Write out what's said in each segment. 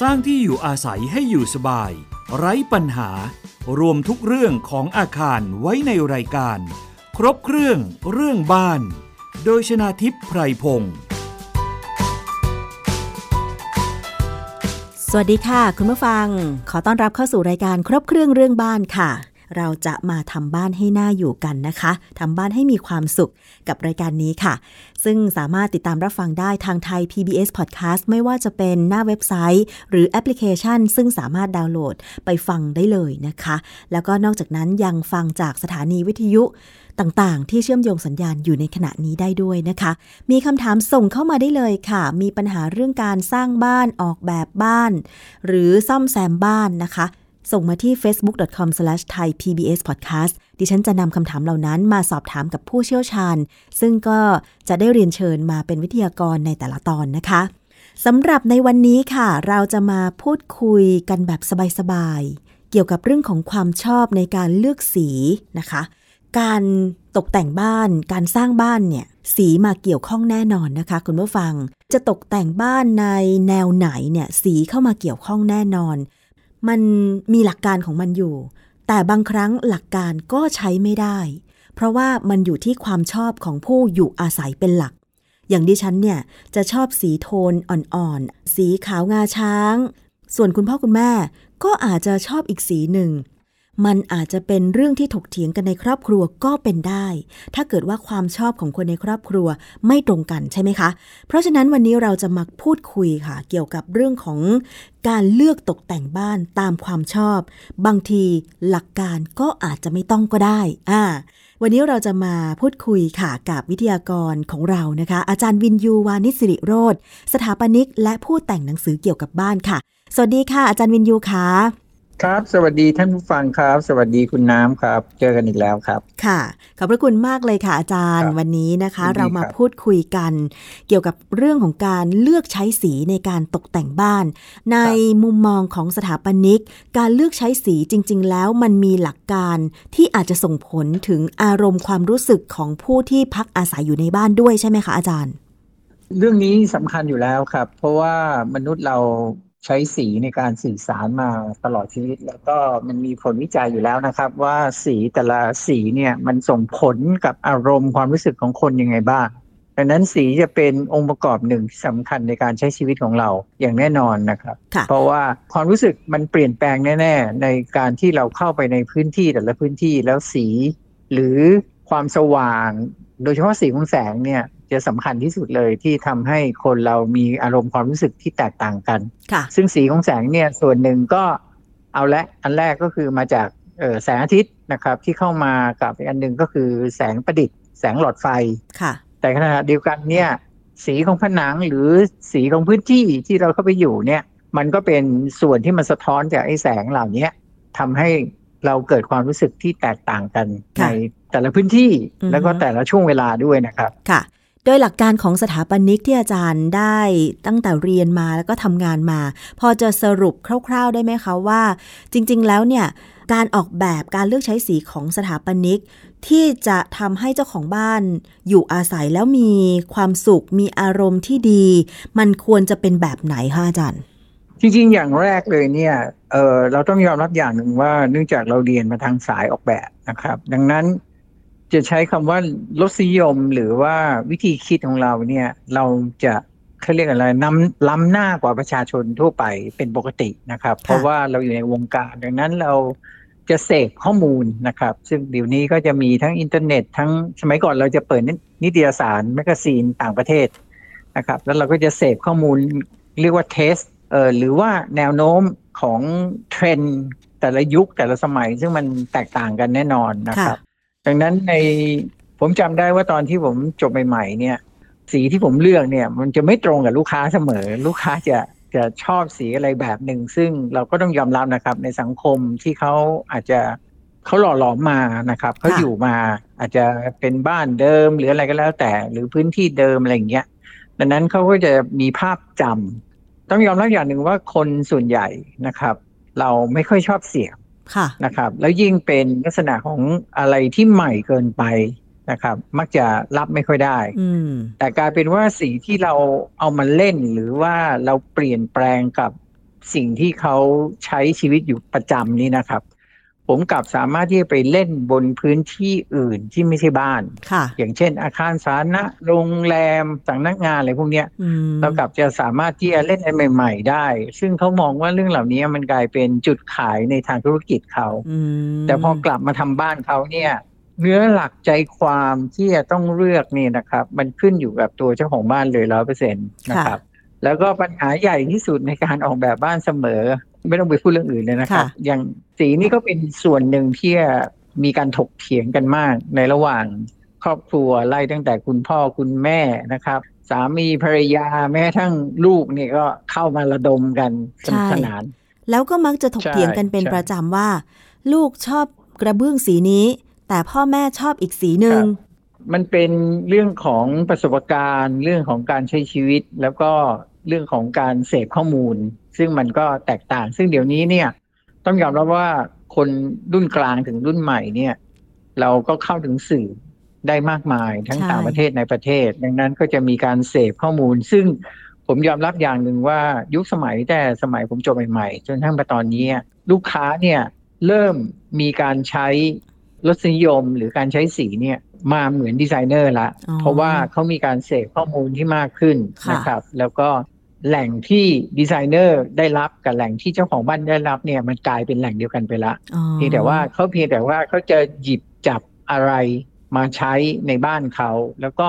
สร้างที่อยู่อาศัยให้อยู่สบาย ไร้ปัญหา รวมทุกเรื่องของอาคารไว้ในรายการ ครบเครื่องเรื่องบ้าน โดยชนาทิพย์ไพรพงศ์สวัสดีค่ะ คุณผู้ฟัง ขอต้อนรับเข้าสู่รายการครบเครื่องเรื่องบ้านค่ะ เราจะมาทำบ้านให้หน่าอยู่กันนะคะทำบ้านให้มีความสุขกับรายการนี้ค่ะ ซึ่งสามารถติดตามรับฟังได้ทางไทย PBS Podcast ไม่ว่าจะเป็นหน้าเว็บไซต์ หรือแอปพลิเคชัน ซึ่งสามารถดาวน์โหลดไปฟังได้เลยนะคะ แล้วก็นอกจากนั้นยังฟังจากสถานีวิทยุต่างๆ ที่เชื่อมโยงสัญญาณอยู่ในขณะนี้ได้ด้วยนะคะ มีคำถามส่งเข้ามาได้เลยค่ะ มีปัญหาเรื่องการสร้างบ้านออกแบบบ้าน หรือซ่อมแซมบ้านนะคะ ส่งมาที่ facebook.com/thaipbspodcast ดิฉันจะนำคำถามเหล่านั้นมาสอบถามกับผู้เชี่ยวชาญ ซึ่งก็จะได้เรียนเชิญมาเป็นวิทยากรในแต่ละตอนนะคะสำหรับในวันนี้ค่ะ เราจะมาพูดคุยกันแบบสบายๆ เกี่ยวกับเรื่องของความชอบในการเลือกสีนะคะ การตกแต่งบ้าน การสร้างบ้านเนี่ย สีมาเกี่ยวข้องแน่นอนนะคะ คุณผู้ฟัง จะตกแต่งบ้านในแนวไหนเนี่ย สีเข้ามาเกี่ยวข้องแน่นอน มันมีหลักการของมันอยู่ แต่บางครั้งหลักการก็ใช้ไม่ได้ เพราะว่ามันอยู่ที่ความชอบของผู้อยู่อาศัยเป็นหลัก อย่างดิฉันเนี่ยจะชอบสีโทนอ่อนๆ สีขาวงาช้าง ส่วนคุณพ่อคุณแม่ก็อาจจะชอบอีกสีหนึ่ง มันอาจจะเป็นเรื่องที่ถกเถียงกันในครอบครัวก็เป็นได้ ถ้าเกิดว่าความชอบของคนในครอบครัวไม่ตรงกันใช่ไหมคะ เพราะฉะนั้นวันนี้เราจะมาพูดคุยค่ะ เกี่ยวกับเรื่องของการเลือกตกแต่งบ้านตามความชอบ บางทีหลักการก็อาจจะไม่ต้องก็ได้อ่าวันนี้เราจะมาพูดคุยค่ะกับวิทยากรของเรานะคะ อาจารย์วินยูวานิสิริโรธสถาปนิก และผู้แต่งหนังสือเกี่ยวกับบ้านค่ะ สวัสดีค่ะ อาจารย์วินยูค่ะ ครับ สวัสดีท่านผู้ฟังครับ สวัสดีคุณน้ำครับ เจอกันอีกแล้วครับ ค่ะ ขอบพระคุณมากเลยค่ะอาจารย์ วันนี้นะคะ เรามาพูดคุยกัน เกี่ยวกับเรื่องของการเลือกใช้สีในการตกแต่งบ้าน ในมุมมองของสถาปนิก การเลือกใช้สีจริง ๆ แล้วมันมีหลักการที่อาจจะส่งผลถึงอารมณ์ความรู้สึกของผู้ที่พักอาศัยอยู่ในบ้านด้วยใช่ไหมคะอาจารย์ เรื่องนี้สำคัญอยู่แล้วครับ เพราะว่ามนุษย์เรา ใช้สีในการสื่อสารมาตลอดชีวิต แล้วก็มันมีผลวิจัยอยู่แล้วนะครับ ว่าสีแต่ละสีเนี่ยมันส่งผลกับอารมณ์ความรู้สึกของคนยังไงบ้างดังนั้นสีจะเป็นองค์ประกอบหนึ่งสำคัญในการใช้ชีวิตของเราอย่างแน่นอนนะครับ เพราะว่าความรู้สึกมันเปลี่ยนแปลงแน่ ๆ ในการที่เราเข้าไปในพื้นที่แต่ละพื้นที่แล้วสี หรือความสว่าง โดยเฉพาะสีของแสงเนี่ย จะสำคัญที่สุดเลยที่ทำให้คนเรามีอารมณ์ความรู้สึกที่แตกต่างกันซึ่งสีของแสงเนี่ยส่วนหนึ่งก็เอาละอันแรกก็คือมาจากแสงอาทิตย์นะครับที่เข้ามากับอีกอันหนึ่งก็คือแสงประดิษฐ์ แสงหลอดไฟค่ะ แต่ขณะเดียวกันเนี่ยสีของผนังหรือสีของพื้นที่ที่เราเข้าไปอยู่เนี่ย มันก็เป็นส่วนที่มันสะท้อนจากไอ้แสงเหล่านี้ทำให้เราเกิดความรู้สึกที่แตกต่างกันในแต่ละพื้นที่แล้วก็แต่ละช่วงเวลาด้วยนะครับ ค่ะ โดยหลักการของสถาปนิกที่อาจารย์ได้ตั้งแต่เรียนมาแล้วก็ทำงานมา พอจะสรุปคร่าว ๆ ได้ไหมคะว่า จริง ๆ แล้วเนี่ยการออกแบบการเลือกใช้สีของสถาปนิก ที่จะทำให้เจ้าของบ้านอยู่อาศัยแล้วมีความสุข มีอารมณ์ที่ดี มันควรจะเป็นแบบไหนคะอาจารย์ จริง ๆ อย่างแรกเลยเนี่ยเออเราต้องยอมรับอย่างหนึ่งว่าเนื่องจากเราเรียนมาทางสายออกแบบนะครับ ดังนั้น จะใช้คำว่ารสนิยมหรือว่าวิธีคิดของเราเนี่ยเราจะเขาเรียกอะไรนำล้ำหน้ากว่าประชาชนทั่วไปเป็นปกตินะครับ เพราะว่าเราอยู่ในวงการดังนั้นเราจะเสพข้อมูลนะครับ ซึ่งเดี๋ยวนี้ก็จะมีทั้งอินเทอร์เน็ต ทั้งสมัยก่อนเราจะเปิดนิตยสาร magazine ต่างประเทศนะครับ แล้วเราก็จะเสพข้อมูลเรียกว่า taste เอ่อหรือว่าแนวโน้มของเทรนด์แต่ละยุคแต่ละสมัย ซึ่งมันแตกต่างกันแน่นอนนะครับ ดังนั้นในผมจำได้ว่าตอนที่ผมจบใหม่ๆ เนี่ย สีที่ผมเลือกเนี่ย มันจะไม่ตรงกับลูกค้าเสมอ ลูกค้าจะจะชอบสีอะไรแบบหนึ่ง ซึ่งเราก็ต้องยอมรับนะครับ ในสังคมที่เขาอาจจะเขาหล่อหลอมมานะครับเขาอยู่มาอาจจะเป็นบ้านเดิมหรืออะไรก็แล้ว แต่หรือพื้นที่เดิมอะไรอย่างเงี้ยดังนั้นเขาก็จะมีภาพจำต้องยอมรับอย่างหนึ่งว่าคนส่วนใหญ่นะครับ เราไม่ค่อยชอบเสียง นะครับ แล้วยิ่งเป็นลักษณะของอะไรที่ใหม่เกินไปนะครับ มักจะรับไม่ค่อยได้แต่กลายเป็นว่าสีที่เราเอามาเล่นหรือว่าเราเปลี่ยนแปลงกับสิ่งที่เขาใช้ชีวิตอยู่ประจำนี่นะครับ ผมกลับสามารถที่จะไปเล่นบนพื้นที่อื่นที่ไม่ใช่บ้านค่ะอย่างเช่น อาคารสาธารณะโรงแรมสำนักงานอะไรพวกเนี้ยอืมเรากลับจะสามารถที่จะเล่นอะไรใหม่ ๆ ได้ ซึ่งเขามองว่าเรื่องเหล่านี้มันกลายเป็นจุดขายในทางธุรกิจเขาอืมแต่พอกลับมาทำบ้านเขาเนี่ยเนื้อหลักใจความที่จะต้องเลือกนี่นะครับ มันขึ้นอยู่กับตัวเจ้าของบ้านเลยร้อยเปอร์เซ็นต์นะครับ แล้วก็ปัญหาใหญ่ที่สุดในการออกแบบบ้านเสมอ ไม่ต้องไปพูดเรื่องอื่นเลยนะครับ อย่างสีนี่ก็เป็นส่วนหนึ่งที่มีการถกเถียงกันมากในระหว่างครอบครัวไล่ตั้งแต่คุณพ่อคุณแม่นะครับ สามีภรรยาแม้กระทั่งลูกเนี่ยก็เข้ามาระดมกันสนุกสนาน แล้วก็มักจะถกใช่เถียงกันเป็นใช่ประจำว่า ลูกชอบกระเบื้องสีนี้ แต่พ่อแม่ชอบอีกสีหนึ่งมันเป็นเรื่องของประสบการณ์ เรื่องของการใช้ชีวิตแล้วก็ เรื่องของการเสพข้อมูล ซึ่งมันก็แตกต่าง ซึ่งเดี๋ยวนี้เนี่ย ต้องยอมรับว่าคนรุ่นกลางถึงรุ่นใหม่เนี่ย เราก็เข้าถึงสื่อได้มากมายทั้งใช่ต่างประเทศในประเทศ ดังนั้นก็จะมีการเสพข้อมูล ซึ่งผมยอมรับอย่างหนึ่งว่ายุคสมัยแต่สมัยผมจบใหม่ๆจนทั้งมาตอนนี้ ลูกค้าเนี่ยเริ่มมีการใช้รสนิยมหรือการใช้สีเนี่ยมาเหมือนดีไซเนอร์ละอ๋อเพราะว่าเขามีการเสพข้อมูลที่มากขึ้นค่ะนะครับ แล้วก็ แหล่งที่ดีไซเนอร์ได้รับกับแหล่งที่เจ้าของบ้านได้รับเนี่ยมันกลายเป็นแหล่งเดียวกันไปละอ๋อเพียงแต่ว่าเขาเพียงแต่ว่าเขาจะหยิบจับอะไรมาใช้ในบ้านเขา แล้วก็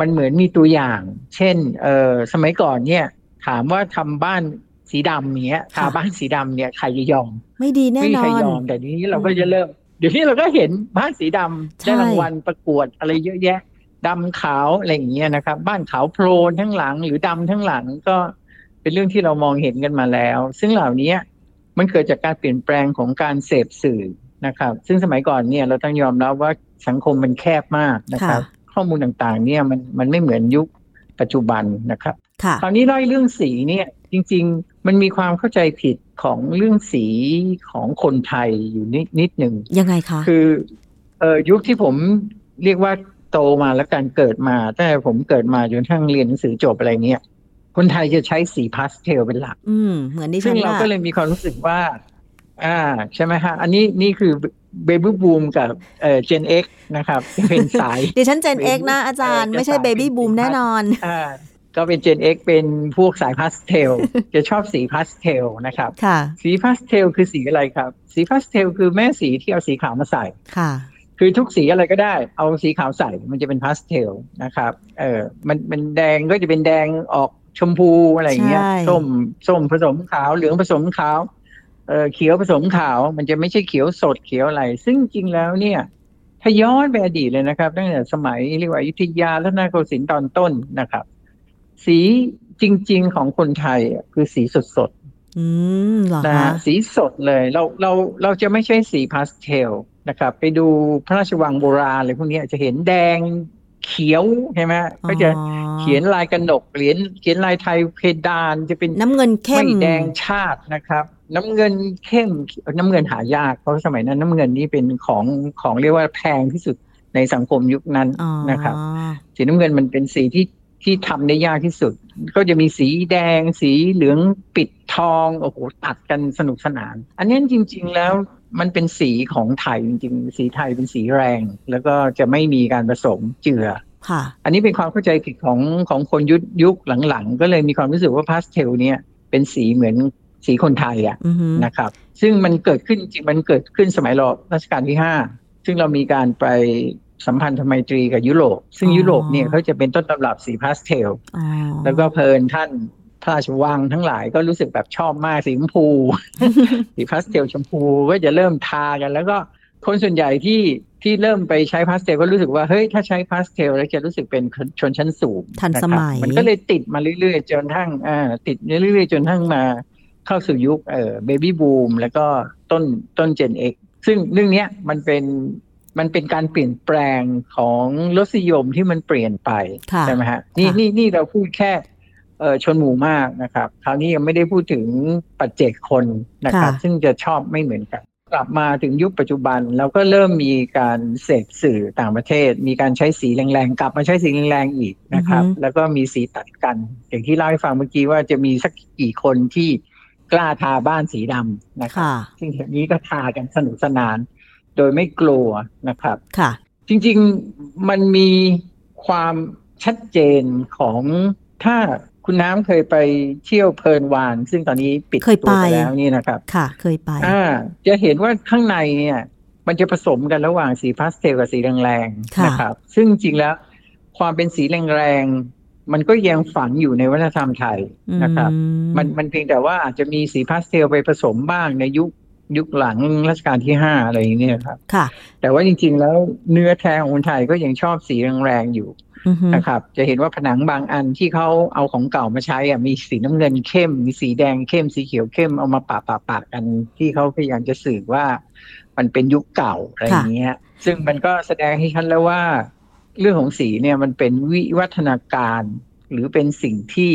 มันเหมือนมีตัวอย่าง เช่นเออสมัยก่อนเนี่ยถามว่าทำบ้านสีดำเนี้ยทาบ้านสีดำเนี่ยใครจะยอม ไม่ดีแน่ไม่มีนอใครนยอมแต่ทีนี้เราก็จะเริ่ม เดี๋ยวนี้เราก็เห็นบ้านสีดำใช่ได้รางวัลประกวดอะไรเยอะแยะ ดำขาวอะไรอย่างเงี้ยนะครับ บ้านขาวโพลนทั้งหลัง หรือดำทั้งหลังก็เป็นเรื่องที่เรามองเห็นกันมาแล้ว ซึ่งเหล่านี้มันเกิดจากการเปลี่ยนแปลงของการเสพสื่อนะครับ ซึ่งสมัยก่อนเนี่ยเราต้องยอมรับว่าสังคมมันแคบมากนะครับ ข้อมูลต่างๆ เนี่ยมันมันไม่เหมือนยุคปัจจุบันนะครับค่ะคราวนี้เล่าเรื่องสีเนี่ยจริง ๆ มันมีความเข้าใจผิดของเรื่องสีของคนไทยอยู่นิดนิดหนึ่งยังไงคะ คือเออยุคที่ผมเรียกว่า โตมาแล้วการเกิดมาตั้งแต่ผมเกิดมาจนทั้งเรียนหนังสือจบอะไรเนี่ยคนไทยจะใช้สีพาสเทลเป็นหลัก อืมเหมือนดิฉัน ซึ่งเราว่าก็เลยมีความรู้สึกว่า อ่า ใช่ไหมฮะ อันนี้นี่คือ baby boom กับเอ่อ Gen X นะครับที่เป็นสายดิฉัน Gen X นะอาจารย์เออจะไม่ใช่สาย baby boom สีแน่นอนอ่าก็เป็น Gen X เป็นพวกสายพาสเทล จะชอบสีพาสเทลนะครับ ค่ะ สีพาสเทลคือสีอะไรครับ สีพาสเทลคือแม่สีที่เอาสีขาวมาใส่ ค่ะ คือทุกสีอะไรก็ได้ เอาสีขาวใส่มันจะเป็นพาสเทลนะครับ เออมันมันแดงก็จะเป็นแดงออกชมพูอะไรอย่างเงี้ยใช่ส้มส้มผสมขาวเหลืองผสมขาว เออเขียวผสมขาว มันจะไม่ใช่เขียวสดเขียวอะไร ซึ่งจริงแล้วเนี่ย ถ้าย้อนไปอดีตเลยนะครับตั้งแต่สมัยเรียกว่าอยุธยาและนโกสินทร์ตอนต้นนะครับ สีจริง ๆ ของคนไทยอะคือสีสดๆอืมเหรอนะคะฮะสีสดเลย เราเราเราจะไม่ใช่สีพาสเทล นะครับไปดูพระราชวังโบราณอะไรพวกนี้จะเห็นแดงเขียวใช่ไหมก็จะอ๋อเขียนลายกระหนกเหรียญเขียนลายไทยเพดานจะเป็นน้ำเงินเข้มไม่แดงชาตินะครับ น้ำเงินเข้มน้ำเงินหายากเพราะสมัยนั้นน้ำเงินนี่เป็นของของเรียกว่าแพงที่สุดในสังคมยุคนั้นอ๋อนะครับ สีน้ำเงินมันเป็นสีที่ที่ทำได้ยากที่สุด ก็จะมีสีแดง สีเหลืองปิดทองโอ้โหตัดกันสนุกสนาน อันนี้จริง ๆแล้ว มันเป็นสีของไทยจริงๆ สีไทยเป็นสีแรง แล้วก็จะไม่มีการผสมเจือค่ะอันนี้เป็นความเข้าใจผิดของของคนยุคยุคหลังๆ ก็เลยมีความรู้สึกว่าพาสเทลเนี่ยเป็นสีเหมือนสีคนไทยอะอือหือนะครับ ซึ่งมันเกิดขึ้นจริงๆมันเกิดขึ้นสมัยรอรัชกาลที่ห้าซึ่งเรามีการไปสัมพันธไมตรีกับยุโรป ซึ่งยุโรปเนี่ยเขาจะเป็นต้นตำรับสีพาสเทลอ๋อแล้วก็เพลินท่าน พระราชวังทั้งหลายก็รู้สึกแบบชอบมากสีชมพูสีพาสเทลชมพูก็จะเริ่มทากัน แล้วก็คนส่วนใหญ่ที่ที่เริ่มไปใช้พาสเทลก็รู้สึกว่าเฮ้ยถ้าใช้พาสเทลแล้วจะรู้สึกเป็นชนชั้นสูงทันสมัยนะครับมันก็เลยติดมาเรื่อยๆ จนทั้งอ่าติดเรื่อยๆ จนทั้งมาเข้าสู่ยุคเอ่อ baby boom แล้วก็ต้นต้น Gen X ซึ่งเรื่องเนี้ยมันเป็นมันเป็นการเปลี่ยนแปลงของรสนิยมที่มันเปลี่ยนไปค่ะใช่ไหมฮะนี่ค่ะนี่นี่เราพูดแค่ เอ่อชนหมู่มากนะครับ คราวนี้ยังไม่ได้พูดถึงปัจเจกคนนะครับ ซึ่งจะชอบไม่เหมือนกัน กลับมาถึงยุคปัจจุบันเราก็เริ่มมีการเสพสื่อต่างประเทศ มีการใช้สีแรงๆ กลับมาใช้สีแรงๆอีกนะครับอือฮึแล้วก็มีสีตัดกัน อย่างที่เล่าให้ฟังเมื่อกี้ว่าจะมีสักกี่คนที่กล้าทาบ้านสีดำนะครับค่ะซึ่งเดี๋ยวนี้ก็ทากันสนุกสนาน โดยไม่กลัวนะครับค่ะ จริงๆมันมีความชัดเจนของถ้า คุณน้ำเคยไปเที่ยวเพลินวาน ซึ่งตอนนี้ปิดเคยตัวไปไปแล้วนี่นะครับ ค่ะ เคยไป อ่า จะเห็นว่าข้างในเนี่ย มันจะผสมกันระหว่างสีพาสเทลกับสีแรงค่ะๆนะครับ ซึ่งจริงแล้วความเป็นสีแรงๆมันก็ยังฝังอยู่ในวัฒนธรรมไทยนะครับอืมันมันเพียงแต่ว่าอาจจะมีสีพาสเทลไปผสมบ้างในยุคยุคหลังรัชกาลที่ห้าอะไรอย่างเงี้ยครับ ค่ะ แต่ว่าจริง ๆ แล้วเนื้อแท้ของคนไทยก็ยังชอบสีแรงๆอยู่อือฮึ นะครับ จะเห็นว่าผนังบางอันที่เขาเอาของเก่ามาใช้อะมีสีน้ำเงินเข้ม มีสีแดงเข้ม สีเขียวเข้มเอามาปะปะปะกันที่เขาพยายามจะสื่อว่ามันเป็นยุคเก่าอะไรอย่างเงี้ย ซึ่งมันก็แสดงให้ชัดแล้วว่า เรื่องของสีเนี่ยมันเป็นวิวัฒนาการ หรือเป็นสิ่งที่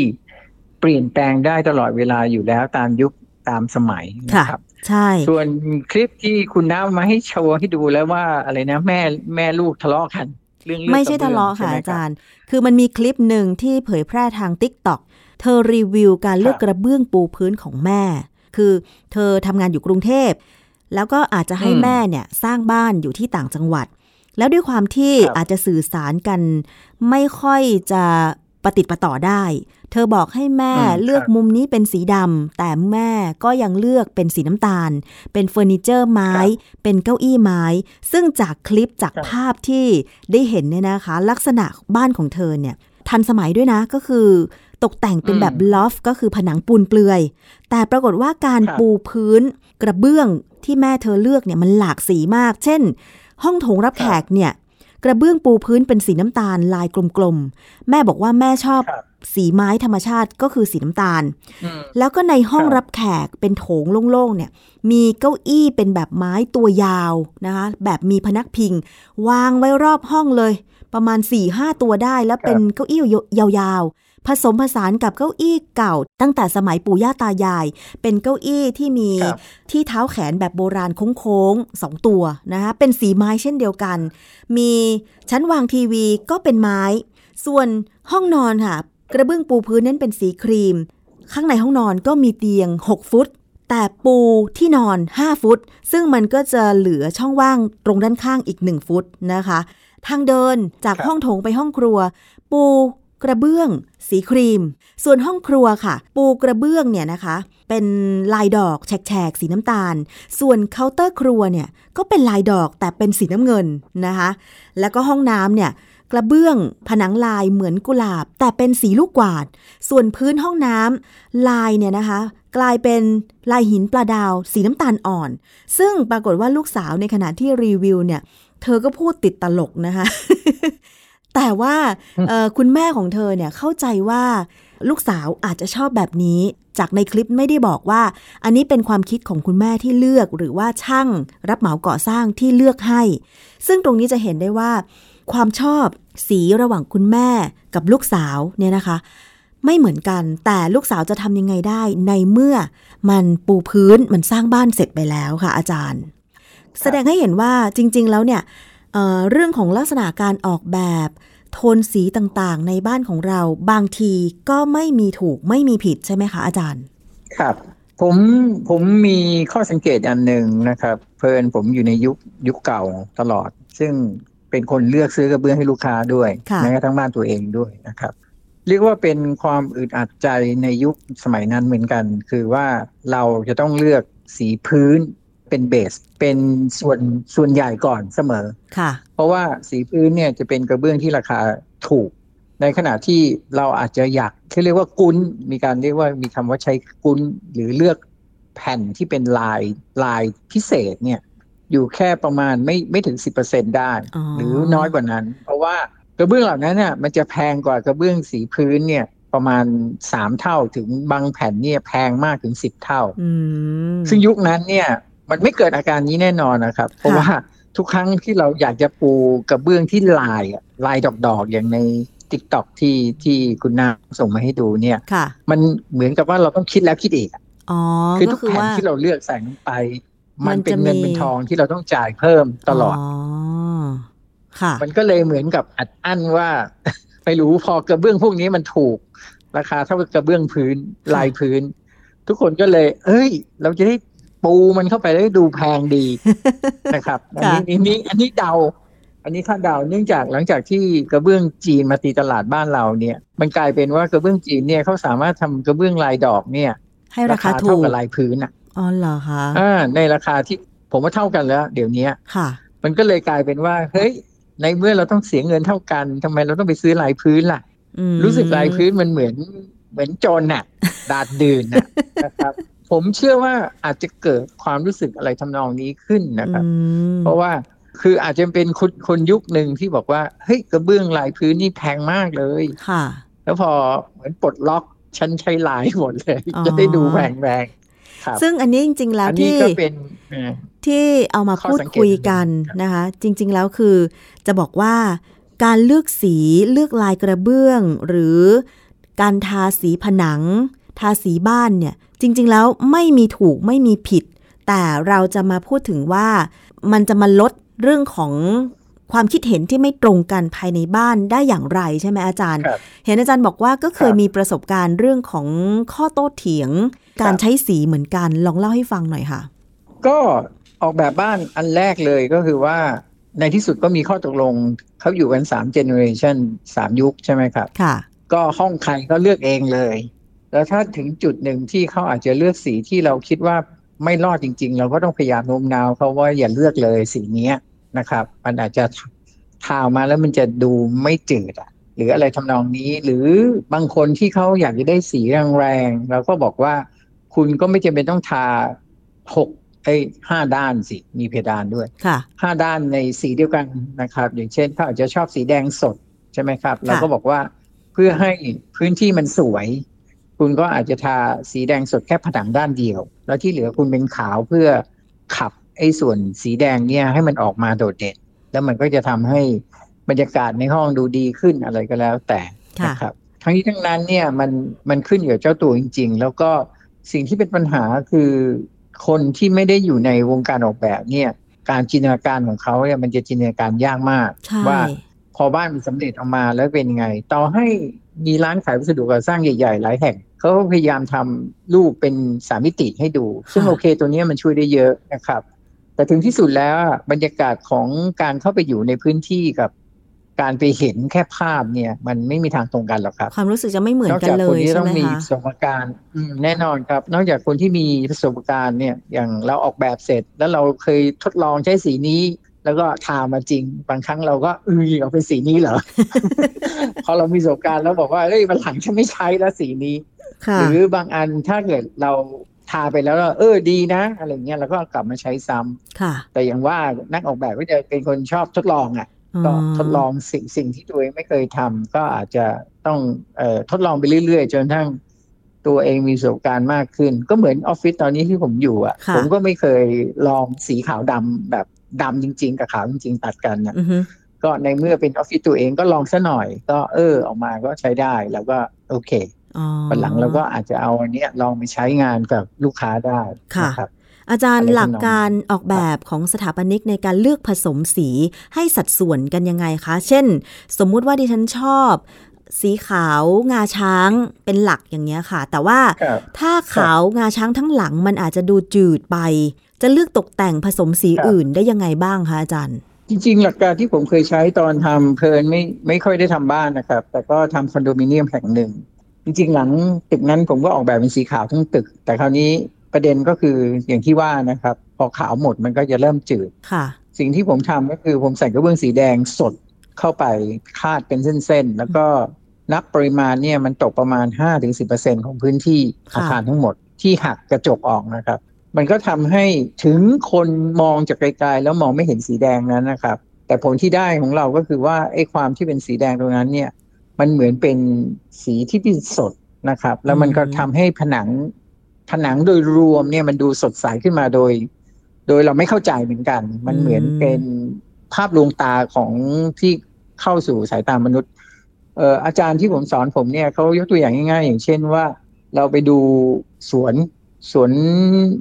เปลี่ยนแปลงได้ตลอดเวลาอยู่แล้วตามยุคตามสมัยค่ะนะครับใช่ ส่วนคลิปที่คุณน้ำมาให้โชว์ให้ดูแล้วว่าอะไรนะแม่แม่ลูกทะเลาะกัน เรื่องเลือกไม่ใช่กรทะเบื้องเลาะค่ะใช่ไหมอาจารย์ คือมันมีคลิปหนึ่งที่เผยแพร่ทาง t ิ k t o k เธอรีวิวการเลือกครับกระเบื้องปูพื้นของแม่ คือเธอทำงานอยู่กรุงเทพ แล้วก็อาจจะให้แม่เนี่ยสร้างบ้านอยู่ที่ต่างจังหวัด แล้วด้วยความที่อาจจะสื่อสารกัน ไม่ค่อยจะปฏิดประต่อได้ เธอบอกให้แม่เลือกมุมนี้เป็นสีดำแต่แม่ก็ยังเลือกเป็นสีน้ำตาล เป็นเฟอร์นิเจอร์ไม้ เป็นเก้าอี้ไม้ ซึ่งจากคลิปจากภาพที่ได้เห็นเนี่ยนะคะ ลักษณะบ้านของเธอเนี่ยทันสมัยด้วยนะก็คือ ตกแต่งเป็นแบบลอฟก็คือผนังปูนเปลือย แต่ปรากฏว่าการปูพื้นกระเบื้องที่แม่เธอเลือกเนี่ยมันหลากสีมาก เช่น ห้องโถงรับแขกเนี่ย กระเบื้องปูพื้นเป็นสีน้ำตาลลายกลมๆ แม่บอกว่าแม่ชอบครับสีไม้ธรรมชาติก็คือสีน้ำตาลอืมแล้วก็ในห้องครับรับแขกเป็นโถงโล่งๆเนี่ย มีเก้าอี้เป็นแบบไม้ตัวยาวนะคะ แบบมีพนักพิง วางไว้รอบห้องเลย ประมาณ4ี่ห้าตัวได้แล้วเป็นเก้าอี้ยาวๆ ผสมผสานกับเก้าอี้เก่า ตั้งแต่สมัยปู่ย่าตายาย เป็นเก้าอี้ที่มีครับที่เท้าแขนแบบโบราณโค้งๆสองตัวนะคะเป็นสีไม้เช่นเดียวกัน มีชั้นวางทีวีก็เป็นไม้ ส่วนห้องนอนค่ะ กระเบื้องปูพื้นนั้นเป็นสีครีม ข้างในห้องนอนก็มีเตียง 6 ฟุตแต่ปูที่นอน 5 ฟุต ซึ่งมันก็จะเหลือช่องว่างตรงด้านข้างอีก 1 ฟุตนะคะ ทางเดินจากครับห้องโถงไปห้องครัว ปู กระเบื้อง สีครีม ส่วนห้องครัวค่ะ ปูกระเบื้องเนี่ยนะคะ เป็นลายดอกแฉกๆสีน้ำตาล ส่วนเคาน์เตอร์ครัวเนี่ยก็เป็นลายดอกแต่เป็นสีน้ำเงินนะคะ แล้วก็ห้องน้ำเนี่ยกระเบื้องผนังลายเหมือนกุหลาบ แต่เป็นสีลูกกวาด ส่วนพื้นห้องน้ำลายเนี่ยนะคะ กลายเป็นลายหินปลาดาว สีน้ำตาลอ่อน ซึ่งปรากฏว่าลูกสาวในขณะที่รีวิวเนี่ย เธอก็พูดติดตลกนะคะ แต่ว่าเอ่อคุณแม่ของเธอเนี่ยเข้าใจว่าลูกสาวอาจจะชอบแบบนี้ จากในคลิปไม่ได้บอกว่า อันนี้เป็นความคิดของคุณแม่ที่เลือก หรือว่าช่างรับเหมาก่อสร้างที่เลือกให้ ซึ่งตรงนี้จะเห็นได้ว่า ความชอบสีระหว่างคุณแม่กับลูกสาวเนี่ยนะคะ ไม่เหมือนกัน แต่ลูกสาวจะทำยังไงได้ ในเมื่อมันปูพื้นมันสร้างบ้านเสร็จไปแล้วค่ะ อาจารย์ แสดงให้เห็นว่าจริง ๆ แล้วเนี่ย เอ่อเรื่องของลักษณะการออกแบบ โทนสีต่างๆ ในบ้านของเราบางทีก็ไม่มีถูกไม่มีผิดใช่ไหมคะอาจารย์ ครับ ผมผมมีข้อสังเกตอันหนึ่งนะครับ เพลินผมอยู่ในยุคยุคเก่าตลอด ซึ่งเป็นคนเลือกซื้อกระเบื้องให้ลูกค้าด้วยค่ะแม้กระทั่งบ้านตัวเองด้วยนะครับเรียกว่าเป็นความอึดอัดใจในยุคสมัยนั้นเหมือนกัน คือว่าเราจะต้องเลือกสีพื้น เป็นเบส เป็นส่วนส่วนใหญ่ก่อนเสมอค่ะ เพราะว่าสีพื้นเนี่ยจะเป็นกระเบื้องที่ราคาถูก ในขณะที่เราอาจจะอยากที่เรียกว่ากุ้นมีการเรียกว่ามีคำว่าใช้กุ้นหรือเลือกแผ่นที่เป็นลายลายพิเศษเนี่ยอยู่แค่ประมาณไม่ไม่ถึงสิบเปอร์เซ็นได้อ๋อหรือน้อยกว่านั้น เพราะว่ากระเบื้องเหล่านั้นเนี่ยมันจะแพงกว่ากระเบื้องสีพื้นเนี่ยประมาณสามเท่าถึงบางแผ่นเนี่ยแพงมากถึงสิบเท่าอืมซึ่งยุคนั้นเนี่ย มันไม่เกิดอาการนี้แน่นอนนะครับ เพราะว่าทุกครั้งที่เราอยากจะปูกระเบื้องที่ลายอะลายดอกๆอย่างในติ๊กต็อกที่ที่คุณนาส่งมาให้ดูเนี่ยค่ะมันเหมือนกับว่าเราต้องคิดแล้วคิดอีกอะอ๋อคือก็ทุกคือแผ่นว่าที่เราเลือกใส่ลงไป มัมันนเป็นจะเงินมีเป็นทองที่เราต้องจ่ายเพิ่มตลอดอ๋อค่ะ มันก็เลยเหมือนกับอัดอั้นว่าไม่รู้พอกระเบื้องพวกนี้มันถูก ราคาเท่ากับกระเบื้องพื้นค่ะลายพื้น ทุกคนก็เลย เอ้ย เราจะได้ ปูมันเข้าไปแล้วดูแพงดีนะครับอันนี้อันนี้อันนี้เดา อันนี้คาดเดาเนื่องจากหลังจากที่กระเบื้องจีนมาตีตลาดบ้านเราเนี่ย มันกลายเป็นว่ากระเบื้องจีนเนี่ยเขาสามารถทำกระเบื้องลายดอกเนี่ย ให้ราคาถูเท่ากกับลายพื้นอะอ๋อเหรอคะอ่าในราคาที่ผมว่าเท่ากันแล้ว เดี๋ยวนี้ค่ะ มันก็เลยกลายเป็นว่าเฮ้ยในเมื่อเราต้องเสียเงินเท่ากันทำไมเราต้องไปซื้อลายพื้นล่ะอืมรู้สึกลายพื้นมันเหมือนเหมือนโจรน่ะ ดาดดื่นน่ะนะครับ ผมเชื่อว่าอาจจะเกิดความรู้สึกอะไรทำนองนี้ขึ้นนะครับอืมเพราะว่าคืออาจจะเป็นคนคนยุคหนึ่งที่บอกว่าเฮ้ยกระเบื้องลายพื้นนี่แพงมากเลยค่ะ แล้วพอเหมือนปลดล็อกฉันใช้ลายหมดเลยอ๋อจะได้ดูแพงแรงครับซึ่งอันนี้จริง ๆ แล้วอันนี้ที่ก็เป็นเอ่อที่เอามาข้อพูดสังเกตคุยกันครับนะคะ จริง ๆ แล้วคือ จะบอกว่าการเลือกสีเลือกลายกระเบื้อง หรือการทาสีผนัง ทาสีบ้านเนี่ย จริงๆแล้วไม่มีถูกไม่มีผิด แต่เราจะมาพูดถึงว่ามันจะมาลดเรื่องของความคิดเห็นที่ไม่ตรงกันภายในบ้านได้อย่างไรใช่ไหมอาจารย์ครับเห็นอาจารย์บอกว่าก็เคยครับมีประสบการณ์เรื่องของข้อโต้เถียง การครับใช้สีเหมือนกันลองเล่าให้ฟังหน่อยค่ะ ก็ออกแบบบ้านอันแรกเลยก็คือว่าในที่สุดก็มีข้อตกลงเขาอยู่กันสาม generation สามยุคใช่ไหมครับ ค่ะ ก็ห้องใครก็เลือกเองเลย แล้วถ้าถึงจุดหนึ่งที่เขาอาจจะเลือกสีที่เราคิดว่าไม่รอดจริง ๆ เราก็ต้องพยายามโน้มน้าวเขาว่าอย่าเลือกเลยสีเนี้ยนะครับ มันอาจจะทาออกมาแล้วมันจะดูไม่จืดอะหรืออะไรทำนองนี้ หรือบางคนที่เขาอยากจะได้สีแรงๆเราก็บอกว่าคุณก็ไม่จำเป็นต้องทาหกไอ้ยห้าด้านสิมีเพดานด้วยค่ะห้าด้านในสีเดียวกันนะครับ อย่างเช่นเขาอาจจะชอบสีแดงสดใช่ไหมครับ เราก็บอกว่าเพื่อให้พื้นที่มันสวย คุณก็อาจจะทาสีแดงสดแค่ผนังด้านเดียว แล้วที่เหลือคุณเป็นขาวเพื่อขับไอ้ส่วนสีแดงเนี่ยให้มันออกมาโดดเด่น แล้วมันก็จะทำให้บรรยากาศในห้องดูดีขึ้นอะไรก็แล้วแต่ค่ะนะครับทั้งนี้ทั้งนั้นเนี่ยมันมันขึ้นอยู่กับเจ้าตัวจริง ๆ แล้วก็สิ่งที่เป็นปัญหาคือคนที่ไม่ได้อยู่ในวงการออกแบบเนี่ยการจินตนาการของเขาเนี่ยมันจะจินตนาการยากมากใช่ว่าพอบ้านมันสำเร็จออกมาแล้วเป็นยังไง ต่อให้มีร้านขายวัสดุก่อสร้างใหญ่ๆหลายแห่ง เขาก็พยายามทำรูปเป็นสามมิติให้ดู ซึ่งโอเคตัวเนี้ยมันช่วยได้เยอะนะครับ แต่ถึงที่สุดแล้วอะบรรยากาศของการเข้าไปอยู่ในพื้นที่กับการไปเห็นแค่ภาพเนี่ย มันไม่มีทางตรงกันหรอกครับความรู้สึกจะไม่เหมือนนอกกันจากเลคนยที่ใช่ต้อไหมงมีคะประสบการณ์อืมแน่นอนครับ นอกจากคนที่มีประสบการณ์เนี่ย อย่างเราออกแบบเสร็จ แล้วเราเคยทดลองใช้สีนี้ แล้วก็ทามาจริง บางครั้งเราก็เออเอาเป็นสีนี้เหรอพอเรามีประสบการณ์แล้วบอกว่าเอ้ยมันหลังฉันไม่ใช้แล้วสีนี้ค่ะ หรือบางอันถ้าเกิดเราทาไปแล้วเราเออดีนะ อะไรเงี้ยเราก็กลับมาใช้ซ้ำค่ะ แต่อย่างว่านักออกแบบก็จะเป็นคนชอบทดลองอะก็ทดลองสิ่งสิ่งที่ตัวเองไม่เคยทำก็อาจจะต้องเอ่อทดลองไปเรื่อยๆ จนทั้งตัวเองมีประสบการณ์มากขึ้น ก็เหมือนออฟฟิศตอนนี้ที่ผมอยู่อะค่ะผมก็ไม่เคยลองสีขาวดำแบบดำจริง ๆ กับขาวจริง ๆ ตัดกันนะอือฮึก็ในเมื่อเป็นออฟฟิศตัวเองก็ลองซะหน่อย ก็เออออกมาก็ใช้ได้แล้วก็โอเคอ๋อ วันหลังเราก็อาจจะเอาอันเนี้ยลองไปใช้งานกับลูกค้าได้ค่ะนะครับอาจารย์อะไรทำนองหลักการออกแบบของสถาปนิกในการเลือกผสมสีให้สัดส่วนกันยังไงคะ เช่น สมมุติว่าดิฉันชอบ สีขาวงาช้างเป็นหลักอย่างเงี้ยค่ะ แต่ว่าครับถ้าขาวงาช้างทั้งหลังมันอาจจะดูจืดไป จะเลือกตกแต่งผสมสีครับอื่นได้ยังไงบ้างคะอาจารย์ จริง ๆ หลักการที่ผมเคยใช้ตอนทำเพลินไม่ไม่ค่อยได้ทำบ้านนะครับ แต่ก็ทำคอนโดมิเนียมแห่งหนึ่ง จริงๆหลังตึกนั้นผมก็ออกแบบเป็นสีขาวทั้งตึก แต่คราวนี้ประเด็นก็คืออย่างที่ว่านะครับ พอขาวหมดมันก็จะเริ่มจืดค่ะ สิ่งที่ผมทำก็คือผมใส่กระเบื้องสีแดงสดเข้าไปคาดเป็นเส้นๆ แล้วก็นับปริมาณเนี่ยมันตกประมาณ 5-10%ของพื้นที่ค่ะอาคารทั้งหมดที่หักกระจกออกนะครับ มันก็ทำให้ถึงคนมองจากไกลๆแล้วมองไม่เห็นสีแดงนั้นนะครับ แต่ผลที่ได้ของเราก็คือว่าไอ้ความที่เป็นสีแดงตรงนั้นเนี่ย มันเหมือนเป็นสีที่พิสดนะครับ แล้วมันก็ทำให้ผนังผนังโดยรวมเนี่ยมันดูสดใสขึ้นมาโดย โดยเราไม่เข้าใจเหมือนกัน มันเหมือนเป็นภาพลวงตาของที่เข้าสู่สายตามนุษย์เอ่ออาจารย์ที่ผมสอนผมเนี่ยเขายกตัวอย่างง่ายๆ อย่างเช่นว่าเราไปดูสวนสวน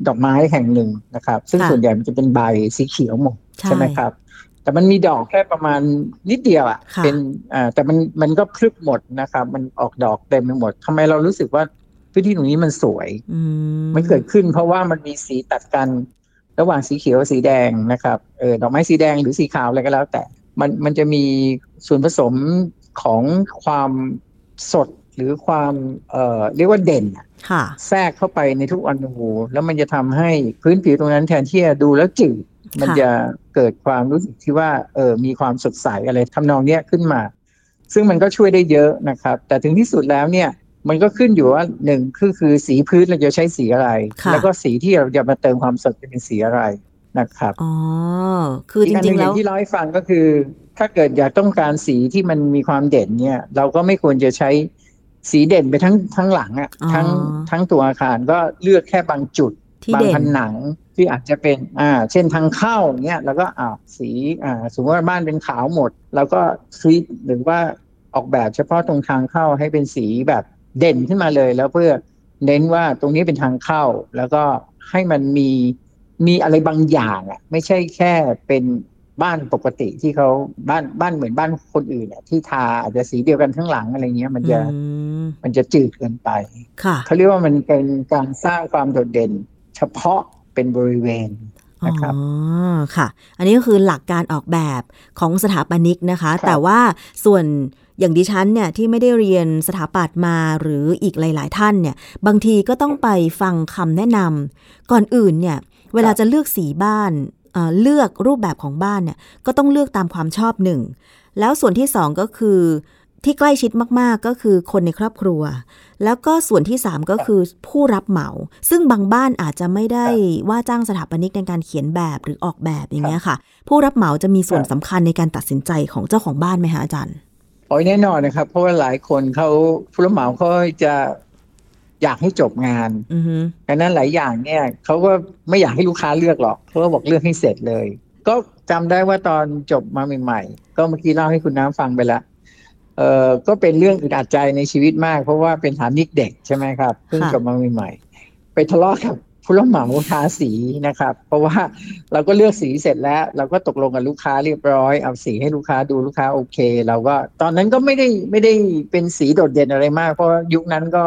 ดอกไม้แห่งหนึ่งนะครับ ซึ่งค่ะส่วนใหญ่มันจะเป็นใบสีเขียวหมดใช่ใช่ไหมครับ แต่มันมีดอกแค่ประมาณนิดเดียวอะ่ะค่ะเป็นอ่าแต่มันมันก็พลึกหมดนะครับ มันออกดอกเต็มไปหมดทำไมเรารู้สึกว่าพื้นที่ตรงนี้มันสวยอืมมันเกิดขึ้น เพราะว่ามันมีสีตัดกันระหว่างสีเขียวกับสีแดงนะครับเออดอกไม้สีแดงหรือสีขาวอะไรก็แล้ว แต่มันมันจะมีส่วนผสมของความสดหรือความเอ่อเรียกว่าเด่นอะค่ะแทรกเข้าไปในทุกอนูแล้วมันจะทำให้พื้นผิวตรงนั้นแทนที่จะดูแล้วจืดมันจะ เกิดความรู้สึกที่ว่าเออมีความสดใสอะไรทำนองเนี้ยขึ้นมา ซึ่งมันก็ช่วยได้เยอะนะครับ แต่ถึงที่สุดแล้วเนี่ยมันก็ขึ้นอยู่ว่าหนึ่งคือคือสีพื้นเราจะใช้สีอะไรค่ะแล้วก็สีที่เราจะมาเติมความสดจะเป็นสีอะไรนะครับอ๋อคือจกอันหรินึ่งๆอแล้ย่าวงที่เล่าให้ฟังก็คือ ถ้าเกิดอยากต้องการสีที่มันมีความเด่นเนี่ย เราก็ไม่ควรจะใช้สีเด่นไปทั้งทั้งหลังอะอ๋อทั้งทั้งตัวอาคารก็เลือกแค่บางจุด ที่บางเด่นผนังที่อาจจะเป็นอ่าเช่นทางเข้าเนี้ยแล้วก็อ่าสีอ่าสมมติว่าบ้านเป็นขาวหมด แล้วก็ทวีตหรือว่าออกแบบเฉพาะตรงทางเข้าให้เป็นสีแบบเด่นขึ้นมาเลย แล้วเพื่อเน้นว่าตรงนี้เป็นทางเข้า แล้วก็ให้มันมีมีอะไรบางอย่างอะไม่ใช่แค่เป็นบ้านปกติที่เขาบ้านบ้านเหมือนบ้านคนอื่นอะที่ทาอาจจะสีเดียวกันทั้งหลังอะไรเงี้ย มันจะอืมมันจะจืดเกินไปค่ะเขาเรียกว่ามันเป็นการสร้างความโดดเด่น เฉพาะเป็นบริเวณนะครับอ๋อค่ะ อันนี้ก็คือหลักการออกแบบของสถาปนิกนะคะครับแต่ว่าส่วนอย่างดิฉันเนี่ยที่ไม่ได้เรียนสถาปัตย์มาหรืออีกหลาย ๆ ท่านเนี่ย บางทีก็ต้องไปฟังคำแนะนำก่อนอื่นเนี่ย เวลาจะเลือกสีบ้านเอ่อเลือกรูปแบบของบ้านเนี่ยก็ต้องเลือกตามความชอบหนึ่งแล้วส่วนที่สองก็คือ ที่ใกล้ชิดมากๆก็คือคนในครอบครัว แล้วก็ส่วนที่สามก็คือผู้รับเหมา ซึ่งบางบ้านอาจจะไม่ได้ว่าจ้างสถาปนิกในการเขียนแบบหรือออกแบบอย่างเงี้ยค่ะ ผู้รับเหมาจะมีส่วนสำคัญในการตัดสินใจของเจ้าของบ้านไหมคะอาจารย์โอ้ยแน่นอนนะครับ เพราะว่าหลายคนเขาผู้รับเหมาเขาจะอยากให้จบงานอือฮึดังนั้นหลายอย่างเนี่ยเขาก็ไม่อยากให้ลูกค้าเลือกหรอกเขาก็บอกเลือกให้เสร็จเลย ก็จำได้ว่าตอนจบมาใหม่ ๆ ก็เมื่อกี้เล่าให้คุณน้ำฟังไปแล้ว เออก็เป็นเรื่องอึดอัดใจในชีวิตมาก เพราะว่าเป็นฐานิกเด็กใช่ไหมครับเพิ่งจบมาใหม่ๆไปทะเลาะกับผู้รับเหมาทาสีนะครับ เพราะว่าเราก็เลือกสีเสร็จแล้ว เราก็ตกลงกับลูกค้าเรียบร้อย เอาสีให้ลูกค้าดูลูกค้าโอเค เราก็ตอนนั้นก็ไม่ได้ไม่ได้เป็นสีโดดเด่นอะไรมาก เพราะว่ายุคนั้นก็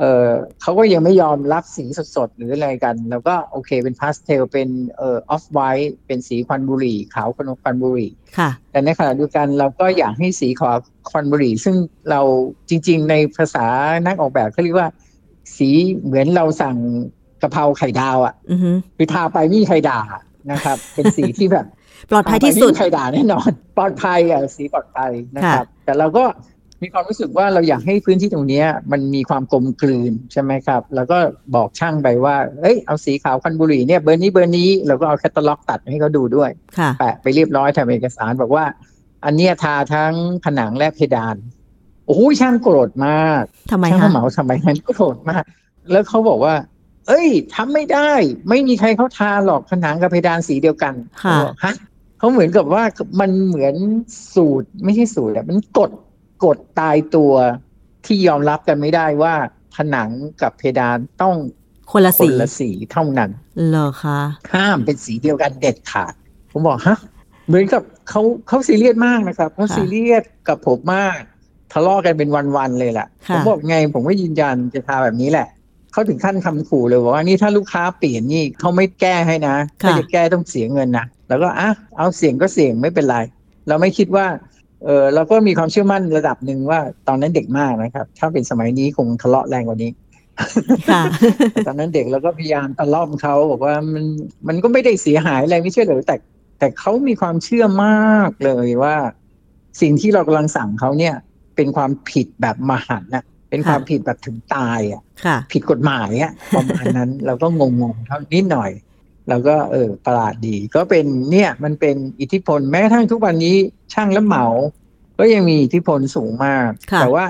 เออเขาก็ยังไม่ยอมรับสีสดๆ หรืออะไรกัน แล้วก็โอเคเป็นพาสเทลเป็นเอ่อ off white เป็นสีควันบุหรี่ ขาวควันบุหรี่ค่ะ แต่ในขณะเดียวกันเราก็อยากให้สีขาวควันบุหรี่ ซึ่งเราจริง ๆ ในภาษานักออกแบบเขาเรียกว่า สีเหมือนเราสั่งกะเพราไข่ดาวอะอือฮึคือทาไปไม่มีใครด่านะครับ เป็นสีที่แบบ ปลอดภัยที่สุดไม่มีใครด่าแน่นอน ปลอดภัยอะสีปลอดภัยนะครับ แต่เราก็ มีความรู้สึกว่าเราอยากให้พื้นที่ตรงเนี้ยมันมีความกลมกลืนใช่ไหมครับ แล้วก็บอกช่างไปว่า เอ้ยเอาสีขาวควันบุหรี่เนี่ยเบอร์นี้เบอร์นี้เราก็เอาแคตตาล็อกตัดให้เขาดูด้วยค่ะแปะไปเรียบร้อยทำเอกสารบอกว่า อันเนี้ยทาทั้งผนังและเพดานโอ้โหช่างโกรธมากทำไมช่างคะเหมาสมัยนั้นโกรธมาก แล้วเขาบอกว่า เอ้ยทำไม่ได้ ไม่มีใครเขาทาหรอกผนังกับเพดานสีเดียวกันค่ะเขาบอกฮะเขาเหมือนกับว่ามันเหมือนสูตรไม่ใช่สูตรอะมันกฎ กฎตายตัวที่ยอมรับกันไม่ได้ว่า ผนังกับเพดานต้องคนละคสีนละสีเท่านั้นเหรอคะห้ามเป็นสีเดียวกันเด็ดขาด ผมบอกฮะเหมือนกับเขาเขาซีเรียสมากนะครับเขาค่ะซีเรียสกับผมมาก ทะเลาะกันเป็นวันๆเลยแหละค่ะผมบอกไงผมก็ยืนยันจะทาแบบนี้แหละเขาถึงขั้นคำขู่เลยบอกว่านี่ถ้าลูกค้าเปลี่ยนนี่เขาไม่แก้ให้นะค่ะถ้าจะแก้ต้องเสียเงินนะแล้วก็อะเอาเสียงก็เสียงไม่เป็นไร เราไม่คิดว่า เออเราก็มีความเชื่อมั่นระดับหนึ่งว่าตอนนั้นเด็กมากนะครับ ถ้าเป็นสมัยนี้คงทะเลาะแรงกว่านี้ค่ะตอนนั้นเด็กเราก็พยายามตะล่อมเขาบอกว่ามันมันก็ไม่ได้เสียหายอะไรไม่ใช่เหรอแต่ แต่เขามีความเชื่อมากเลยว่า สิ่งที่เรากำลังสั่งเขาเนี่ย เป็นความผิดแบบมหันต์นะเป็นความค่ะผิดแบบถึงตายอะค่ะ ผิดกฎหมายอะประมาณนั้นเราก็งงๆเท่านิดหน่อย เราก็เออประหลาดดี ก็เป็นเนี่ยมันเป็นอิทธิพลแม้กระทั่งทุกวันนี้ช่างและเหมา ก็ยังมีอิทธิพลสูงมากค่ะแต่ว่า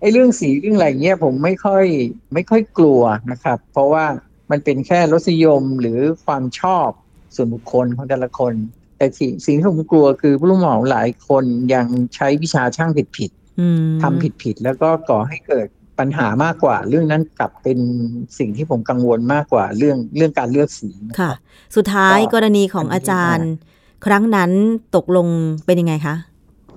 ไอ้เรื่องสีเรื่องอะไรเงี้ยผมไม่ค่อยไม่ค่อยกลัวนะครับ เพราะว่ามันเป็นแค่รสนิยมหรือความชอบส่วนบุคคลของแต่ละคน แต่สิ่งสิ่งที่ผมกลัวคือผู้รับเหมาหลายคนยังใช้วิชาช่างผิดๆอืมทำผิดผิดๆแล้วก็ก่อให้เกิด ปัญหามากกว่า เรื่องนั้นกลับเป็นสิ่งที่ผมกังวลมากกว่าเรื่องเรื่องการเลือกสีนะค่ะ สุดท้ายก็กรณีของอาจารย์ ครั้งนั้นตกลงเป็นยังไงคะ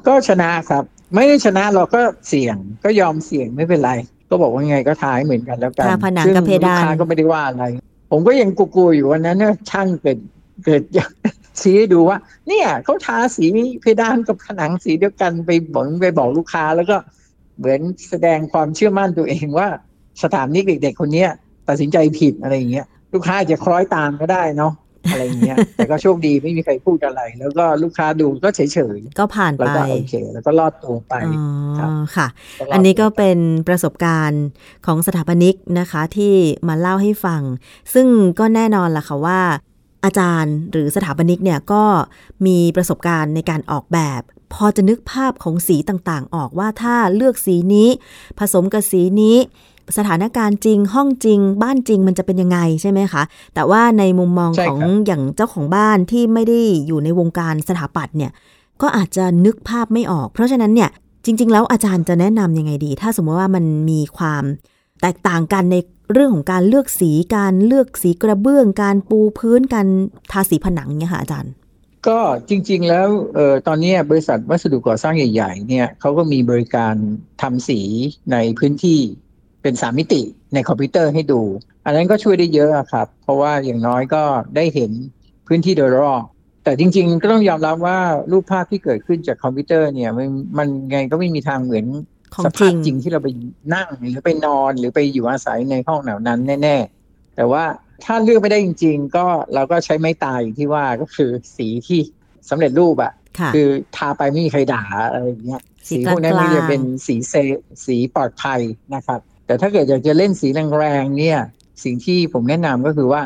ก็ชนะครับ ไม่ได้ชนะเราก็เสี่ยงก็ยอมเสี่ยงไม่เป็นไร ก็บอกว่าไงก็ทายเหมือนกันแล้วกันทาผนังซึ่กับเพดานลูกค้าก็ไม่ได้ว่าอะไร ผมก็ยังกลัวๆอยู่วันนั้นเนี่ยช่างเกิดเกิดชี้ให้ดูว่า เนี่ยเขาทาสีเพดานกับผนังสีเดียวกันไปบอกไปบอกลูกค้าแล้วก็ เหมือนแสดงความเชื่อมั่นตัวเองว่าสถานนิกเด็กๆคนเนี้ยตัดสินใจผิดอะไรอย่างเงี้ยลูกค้าอาจจะคล้อยตามก็ได้เนาะอะไรอย่างเงี้ยแต่ก็โชคดีไม่มีใครพูดอะไร แล้วก็ลูกค้าดูก็เฉยก็ผ่านๆแล้วไปก็โอเคแล้วก็รอดตัวไปอ๋ครัอบค่ะรดอันนี้ก็ตัวไเป็นประสบการณ์ของสถาปนิกนะคะที่มาเล่าให้ฟัง ซึ่งก็แน่นอนล่ะค่ะว่าอาจารย์หรือสถาปนิกเนี่ยก็มีประสบการณ์ในการออกแบบ พอจะนึกภาพของสีต่างๆ ออกว่าถ้าเลือกสีนี้ ผสมกับสีนี้ สถานการณ์จริงห้องจริง บ้านจริงมันจะเป็นยังไงใช่ไหมคะ แต่ว่าในมุมมองของอย่างเจ้าของบ้านที่ไม่ได้อยู่ในวงการสถาปัตย์เนี่ยก็อาจจะนึกภาพไม่ออก เพราะฉะนั้นเนี่ยจริง ๆ แล้วอาจารย์จะแนะนำยังไงดี ถ้าสมมติว่ามันมีความแตกต่างกันในเรื่องของการเลือกสีการเลือกสีกระเบื้อง การปูพื้นการทาสีผนังเนี่ยค่ะอาจารย์ ก็จริง ๆ แล้วเออตอนนี้บริษัทวัสดุก่อสร้างใหญ่ ๆ เนี่ยเขาก็มีบริการทำสีในพื้นที่เป็นสามมิติในคอมพิวเตอร์ให้ดู อันนั้นก็ช่วยได้เยอะอะครับ เพราะว่าอย่างน้อยก็ได้เห็นพื้นที่โดยรอบแต่จริง ๆ ก็ต้องยอมรับว่ารูปภาพที่เกิดขึ้นจากคอมพิวเตอร์เนี่ยมันมันไงก็ไม่มีทางเหมือนของสจริภาพงจริงที่เราไปนั่งหรือไปนอนหรือไปอยู่อาศัยในห้องเหล่านั้นแน่ ๆ แต่ว่า ถ้าเลือกไม่ได้จริง ๆ ก็เราก็ใช้ไม้ตายอย่างที่ว่าก็คือสีที่สำเร็จรูปอะค่ะคือทาไปไม่มีใครด่าอะไรอย่างเงี้ยสีสีพวกนั้นกลางๆมันจะเป็นสีเซสีปลอดภัยนะครับ แต่ถ้าเกิดอยากจะเล่นสีแรงๆเนี่ย สิ่งที่ผมแนะนำก็คือว่า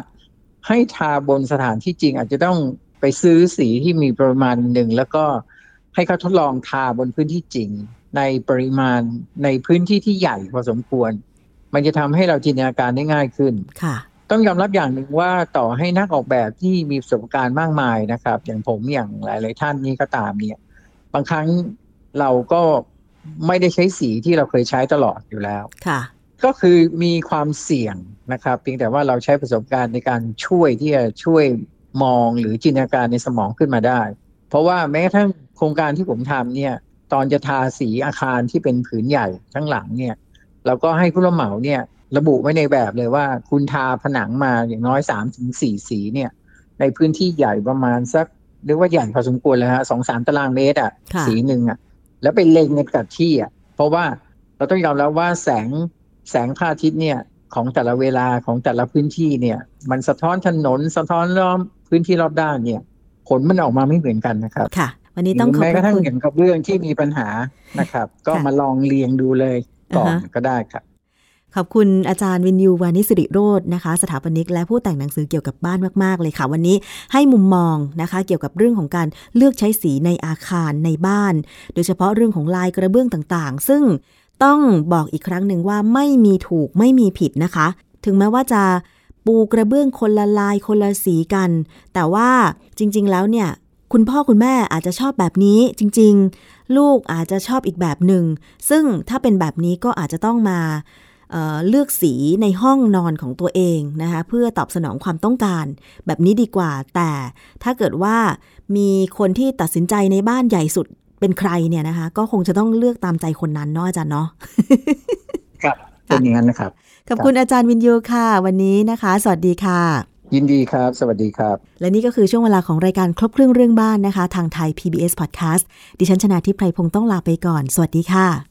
ให้ทาบนสถานที่จริง อาจจะต้องไปซื้อสีที่มีปริมาณหนึ่งแล้วก็ให้เขาทดลองทาบนพื้นที่จริง ในปริมาณในพื้นที่ที่ใหญ่พอสมควร มันจะทำให้เราจินตนาการได้ง่ายขึ้นค่ะ ต้องยอมรับอย่างหนึ่งว่าต่อให้นักออกแบบที่มีประสบการณ์มากมายนะครับ อย่างผมอย่างหลาย ๆ ท่านนี้ก็ตามเนี่ย บางครั้งเราก็ไม่ได้ใช้สีที่เราเคยใช้ตลอดอยู่แล้วค่ะ ก็คือมีความเสี่ยงนะครับเพียงแต่ว่าเราใช้ประสบการณ์ในการช่วยที่จะช่วยมองหรือจินตนาการในสมองขึ้นมาได้ เพราะว่าแม้กระทั่งโครงการที่ผมทำเนี่ย ตอนจะทาสีอาคารที่เป็นผืนใหญ่ทั้งหลังเนี่ย เราก็ให้ผู้รับเหมาเนี่ย ระบุไว้ในแบบเลยว่า คุณทาผนังมาอย่างน้อยสามถึงสี่สีเนี่ย ในพื้นที่ใหญ่ประมาณสักเรียกว่าใหญ่พอสมควรแล้วฮะสองสามตารางเมตรอะค่ะสีหนึ่งอะ แล้วไปเล็งในกับที่อะ เพราะว่าเราต้องยอมรับว่าแสงแสงพระอาทิตย์เนี่ยของแต่ละเวลาของแต่ละพื้นที่เนี่ย มันสะท้อนถนนสะท้อนรอบพื้นที่รอบด้านเนี่ย ผลมันออกมาไม่เหมือนกันนะครับค่ะ วันนี้ต้องขอบแม้พกระระทั่งคุณอย่างกระเบื้องที่มีปัญหานะครับ ก็ค่ะมาลองเรียงดูเลยก่อนอ่าฮะก็ได้ครับ ขอบคุณอาจารย์วินยูวานิสิริโรจนะคะ สถาปนิกและผู้แต่งหนังสือเกี่ยวกับบ้านมาก ๆ เลยค่ะ วันนี้ให้มุมมองนะคะ เกี่ยวกับเรื่องของการเลือกใช้สีในอาคารในบ้าน โดยเฉพาะเรื่องของลายกระเบื้องต่างๆ ซึ่งต้องบอกอีกครั้งหนึ่งว่าไม่มีถูกไม่มีผิดนะคะ ถึงแม้ว่าจะปูกระเบื้องคนละลายคนละสีกัน แต่ว่าจริง ๆ แล้วเนี่ยคุณพ่อคุณแม่อาจจะชอบแบบนี้จริง ๆ ลูกอาจจะชอบอีกแบบหนึ่งซึ่งถ้าเป็นแบบนี้ก็อาจจะต้องมา เอ่อเลือกสีในห้องนอนของตัวเองนะคะเพื่อตอบสนองความต้องการ แบบนี้ดีกว่า แต่ถ้าเกิดว่ามีคนที่ตัดสินใจในบ้านใหญ่สุดเป็นใครเนี่ยนะคะ ก็คงจะต้องเลือกตามใจคนนั้นเนาะอาจารย์เนาะครับเป็นอย่างนั้นนะครับขอบคุณอาจารย์วินยูค่ะ วันนี้นะคะ สวัสดีค่ะ ยินดีครับ สวัสดีครับ และนี่ก็คือช่วงเวลาของรายการครบเครื่องเรื่องบ้านนะคะ ทางไทย PBS Podcast ดิฉันชนะทิพไพรพงศ์ต้องลาไปก่อน สวัสดีค่ะ